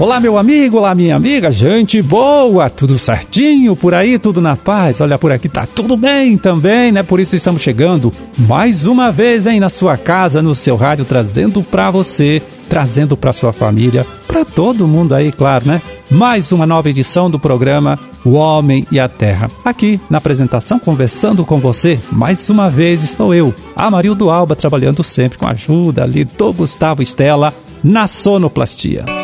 Olá, meu amigo, olá, minha amiga, gente boa, tudo certinho por aí, tudo na paz. Olha, por aqui tá tudo bem também, né? Por isso estamos chegando mais uma vez, hein, na sua casa, no seu rádio, trazendo para você, trazendo para sua família, para todo mundo aí, claro, né? Mais uma nova edição do programa O Homem e a Terra. Aqui na apresentação, conversando com você, mais uma vez estou eu, Amarildo Alba, trabalhando sempre com a ajuda ali do Gustavo Estela na sonoplastia.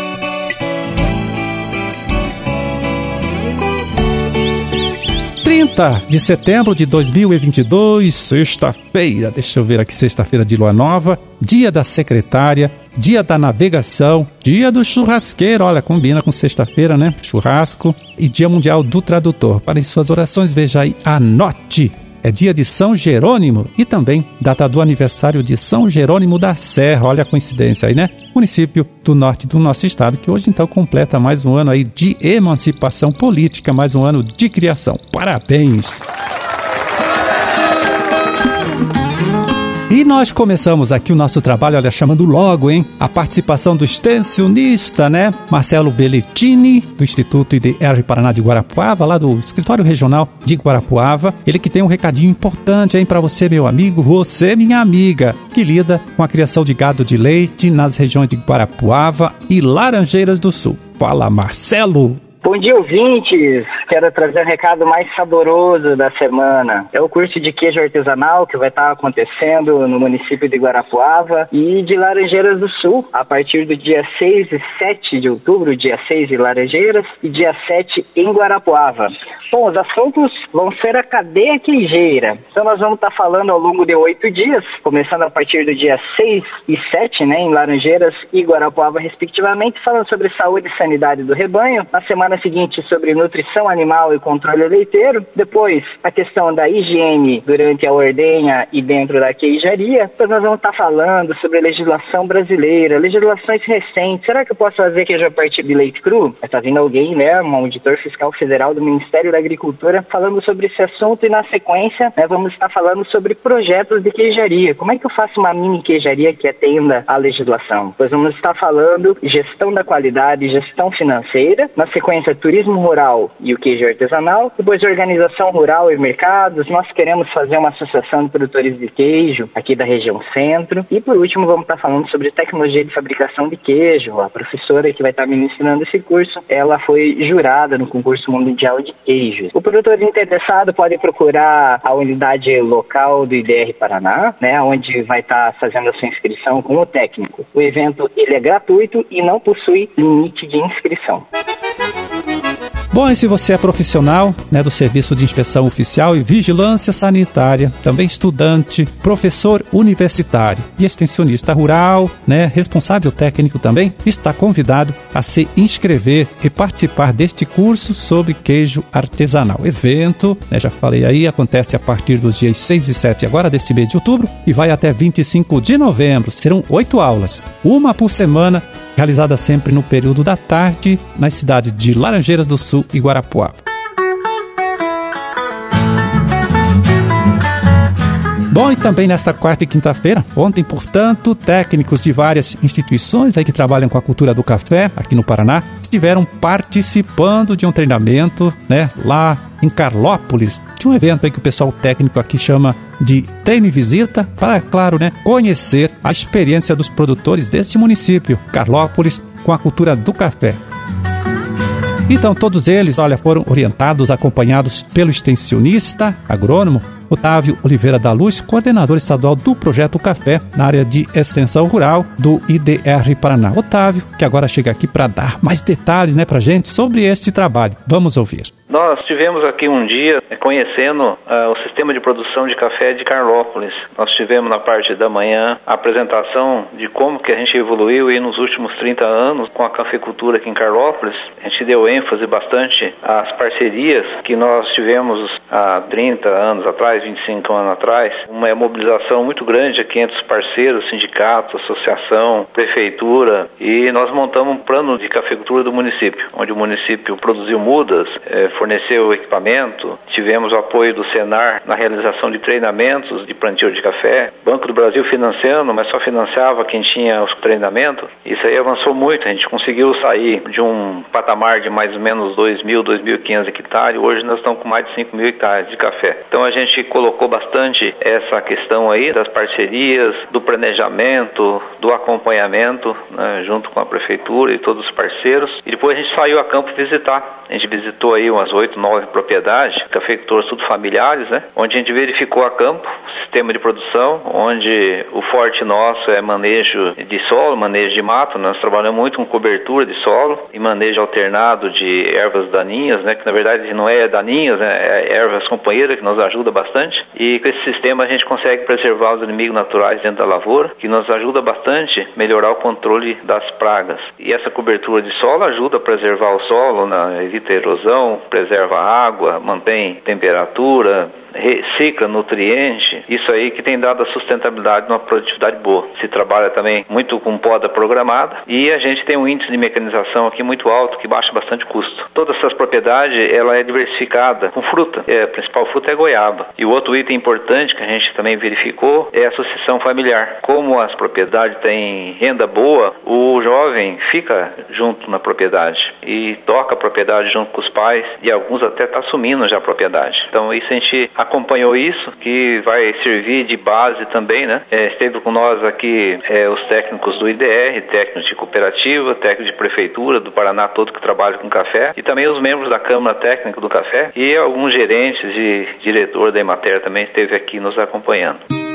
30 de setembro de 2022, sexta-feira. Deixa eu ver aqui, sexta-feira de lua nova, dia da secretária, dia da navegação, dia do churrasqueiro. Olha, combina com sexta-feira, né? Churrasco e dia mundial do tradutor. Para as suas orações, veja aí, anote é dia de São Jerônimo e também data do aniversário de São Jerônimo da Serra. Olha a coincidência aí, né? Município do norte do nosso estado, que hoje então completa mais um ano aí de emancipação política, mais um ano de criação. Parabéns! Nós começamos aqui o nosso trabalho, olha, chamando logo, hein? A participação do extensionista, né? Marcelo Belletini, do Instituto IDR Paraná de Guarapuava, lá do Escritório Regional de Guarapuava. Ele que tem um recadinho importante, hein, para você, meu amigo, você, minha amiga, que lida com a criação de gado de leite nas regiões de Guarapuava e Laranjeiras do Sul. Fala, Marcelo! Bom dia, ouvintes! Quero trazer o recado mais saboroso da semana. É o curso de queijo artesanal que vai estar acontecendo no município de Guarapuava e de Laranjeiras do Sul, a partir do dia 6 e 7 de outubro, dia 6 em Laranjeiras e dia 7 em Guarapuava. Bom, os assuntos vão ser a cadeia queijeira. Então nós vamos estar falando ao longo de oito dias, começando a partir do dia 6 e 7, né, em Laranjeiras e Guarapuava, respectivamente, falando sobre saúde e sanidade do rebanho. Na semana seguinte sobre nutrição animal e controle leiteiro. Depois, a questão da higiene durante a ordenha e dentro da queijaria. Depois nós vamos estar falando sobre legislação brasileira, legislações recentes. Será que eu posso fazer queijo a partir de leite cru? Está vindo alguém, né, um auditor fiscal federal do Ministério da Agricultura, falando sobre esse assunto e na sequência né, vamos estar falando sobre projetos de queijaria. Como é que eu faço uma mini queijaria que atenda à legislação? Pois vamos estar falando gestão da qualidade, gestão financeira. Na sequência turismo rural e o queijo artesanal, depois organização rural e mercados, nós queremos fazer uma associação de produtores de queijo aqui da região centro e por último vamos estar falando sobre tecnologia de fabricação de queijo, a professora que vai estar ministrando esse curso, ela foi jurada no concurso mundial de queijos. O produtor interessado pode procurar a unidade local do IDR Paraná, né, onde vai estar fazendo a sua inscrição com o técnico. O evento ele é gratuito e não possui limite de inscrição. Bom, e se você é profissional né, do Serviço de Inspeção Oficial e Vigilância Sanitária, também estudante, professor universitário e extensionista rural, né, responsável técnico também, está convidado a se inscrever e participar deste curso sobre queijo artesanal. Evento, né, já falei aí, acontece a partir dos dias 6 e 7 agora deste mês de outubro e vai até 25 de novembro. Serão oito aulas, uma por semana realizada sempre no período da tarde nas cidades de Laranjeiras do Sul e Guarapuava. Bom, e também nesta quarta e quinta-feira, ontem, portanto, técnicos de várias instituições aí que trabalham com a cultura do café aqui no Paraná estiveram participando de um treinamento, né, lá em Carlópolis, de um evento aí que o pessoal técnico aqui chama de treino e visita, para, claro, né, conhecer a experiência dos produtores deste município, Carlópolis, com a cultura do café. Então, todos eles, olha, foram orientados, acompanhados pelo extensionista, agrônomo, Otávio Oliveira da Luz, coordenador estadual do Projeto Café na área de extensão rural do IDR Paraná. Otávio, que agora chega aqui para dar mais detalhes né, para gente sobre este trabalho. Vamos ouvir. Nós tivemos aqui um dia eh, conhecendo uh, o sistema de produção de café de Carlópolis. Nós tivemos na parte da manhã a apresentação de como que a gente evoluiu e nos últimos 30 anos com a cafeicultura aqui em Carlópolis. A gente deu ênfase bastante às parcerias que nós tivemos há 30 anos atrás, 25 anos atrás. Uma mobilização muito grande aqui entre os parceiros, sindicatos, associação, prefeitura e nós montamos um plano de cafeicultura do município, onde o município produziu mudas, eh, forneceu equipamento, tivemos o apoio do Senar na realização de treinamentos de plantio de café, Banco do Brasil financiando, mas só financiava quem tinha os treinamentos. Isso aí avançou muito, a gente conseguiu sair de um patamar de mais ou menos 2.000, 2.500 hectares, hoje nós estamos com mais de 5 mil hectares de café. Então a gente colocou bastante essa questão aí das parcerias, do planejamento, do acompanhamento, né, junto com a prefeitura e todos os parceiros. E depois a gente saiu a campo visitar. A gente visitou aí umas oito, nove propriedades, cafeicultores tudo familiares, né? Onde a gente verificou a campo, sistema de produção, onde o forte nosso é manejo de solo, manejo de mato. Nós trabalhamos muito com cobertura de solo e manejo alternado de ervas daninhas, né? Que na verdade não é daninhas, né? É ervas companheiras que nos ajuda bastante. E com esse sistema a gente consegue preservar os inimigos naturais dentro da lavoura, que nos ajuda bastante melhorar o controle das pragas. E essa cobertura de solo ajuda a preservar o solo, né? evita erosão, preserva a água, mantém temperatura, recicla nutriente, isso aí que tem dado a sustentabilidade numa produtividade boa. Se trabalha também muito com poda programada e a gente tem um índice de mecanização aqui muito alto que baixa bastante custo. Todas essas propriedades ela é diversificada com fruta. É, a principal fruta é goiaba. E o outro item importante que a gente também verificou é a sucessão familiar. Como as propriedades têm renda boa, o jovem fica junto na propriedade e toca a propriedade junto com os pais e alguns até está assumindo já a propriedade. Então isso a gente acompanhou isso, que vai servir de base também, né? É, esteve com nós aqui é, os técnicos do IDR, técnicos de cooperativa, técnicos de prefeitura do Paraná todo que trabalham com café e também os membros da Câmara Técnica do Café e alguns gerentes e diretor da Emater também esteve aqui nos acompanhando.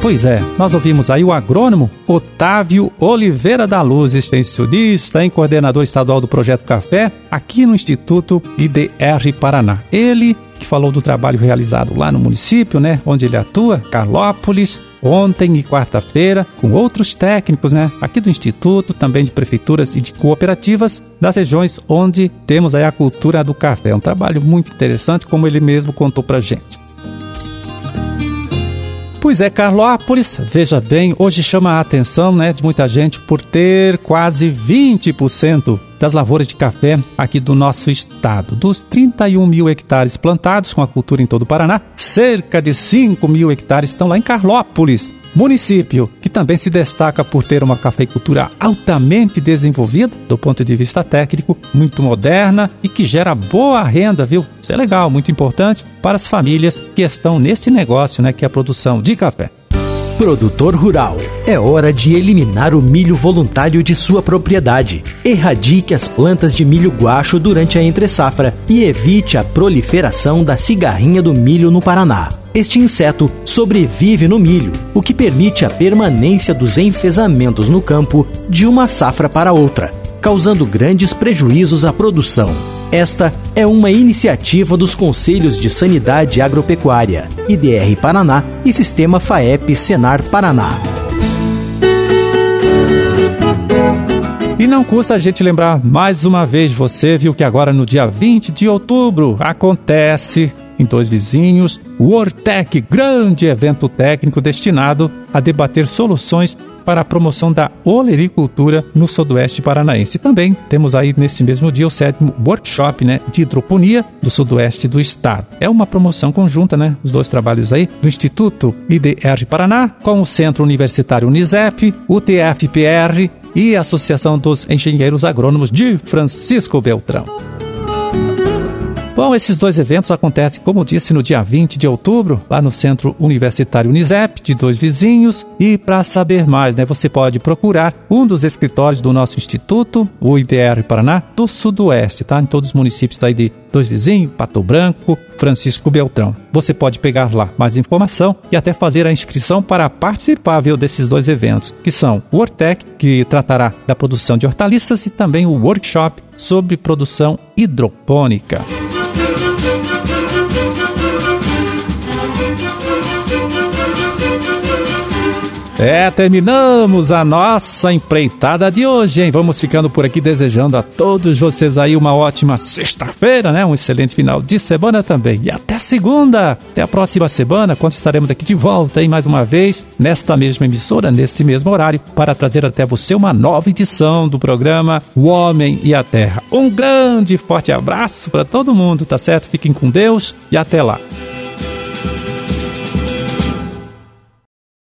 Pois é, nós ouvimos aí o agrônomo Otávio Oliveira da Luz, extensionista e coordenador estadual do Projeto Café, aqui no Instituto IDR Paraná. Ele que falou do trabalho realizado lá no município, né, onde ele atua, Carlópolis, ontem e quarta-feira, com outros técnicos, né, aqui do Instituto, também de prefeituras e de cooperativas das regiões onde temos aí a cultura do café. É um trabalho muito interessante, como ele mesmo contou pra gente. Pois é, Carlópolis, veja bem, hoje chama a atenção né, de muita gente por ter quase 20% das lavouras de café aqui do nosso estado. Dos 31 mil hectares plantados com a cultura em todo o Paraná, cerca de 5 mil hectares estão lá em Carlópolis, município que também se destaca por ter uma cafeicultura altamente desenvolvida do ponto de vista técnico, muito moderna e que gera boa renda, viu? Isso é legal, muito importante para as famílias que estão nesse negócio, né, que é a produção de café. Produtor rural, é hora de eliminar o milho voluntário de sua propriedade. Erradique as plantas de milho guacho durante a entre-safra e evite a proliferação da cigarrinha do milho no Paraná. Este inseto sobrevive no milho, o que permite a permanência dos enfesamentos no campo de uma safra para outra, causando grandes prejuízos à produção. Esta é uma iniciativa dos Conselhos de Sanidade Agropecuária, IDR Paraná e Sistema FAEP Senar Paraná. E não custa a gente lembrar mais uma vez você, viu que agora no dia 20 de outubro acontece em Dois Vizinhos, o Ortec, grande evento técnico destinado a debater soluções para a promoção da olericultura no sudoeste paranaense. E também temos aí nesse mesmo dia o sétimo workshop né, de hidroponia do sudoeste do estado. É uma promoção conjunta, né? Os dois trabalhos aí do Instituto IDR Paraná com o Centro Universitário Unisep, o TFPR e a Associação dos Engenheiros Agrônomos de Francisco Beltrão. Bom, esses dois eventos acontecem, como disse, no dia 20 de outubro, lá no Centro Universitário Unisep, de dois vizinhos. E para saber mais, né, você pode procurar um dos escritórios do nosso instituto, o IDR Paraná, do Sudoeste, tá? Em todos os municípios daí de Dois Vizinhos, Pato Branco, Francisco Beltrão. Você pode pegar lá mais informação e até fazer a inscrição para participar viu, desses dois eventos, que são o Hortec, que tratará da produção de hortaliças, e também o workshop sobre produção hidropônica. É, terminamos a nossa empreitada de hoje, hein? Vamos ficando por aqui desejando a todos vocês aí uma ótima sexta-feira, né? Um excelente final de semana também. E até segunda! Até a próxima semana, quando estaremos aqui de volta, hein? Mais uma vez, nesta mesma emissora, neste mesmo horário, para trazer até você uma nova edição do programa O Homem e a Terra. Um grande forte abraço para todo mundo, tá certo? Fiquem com Deus e até lá.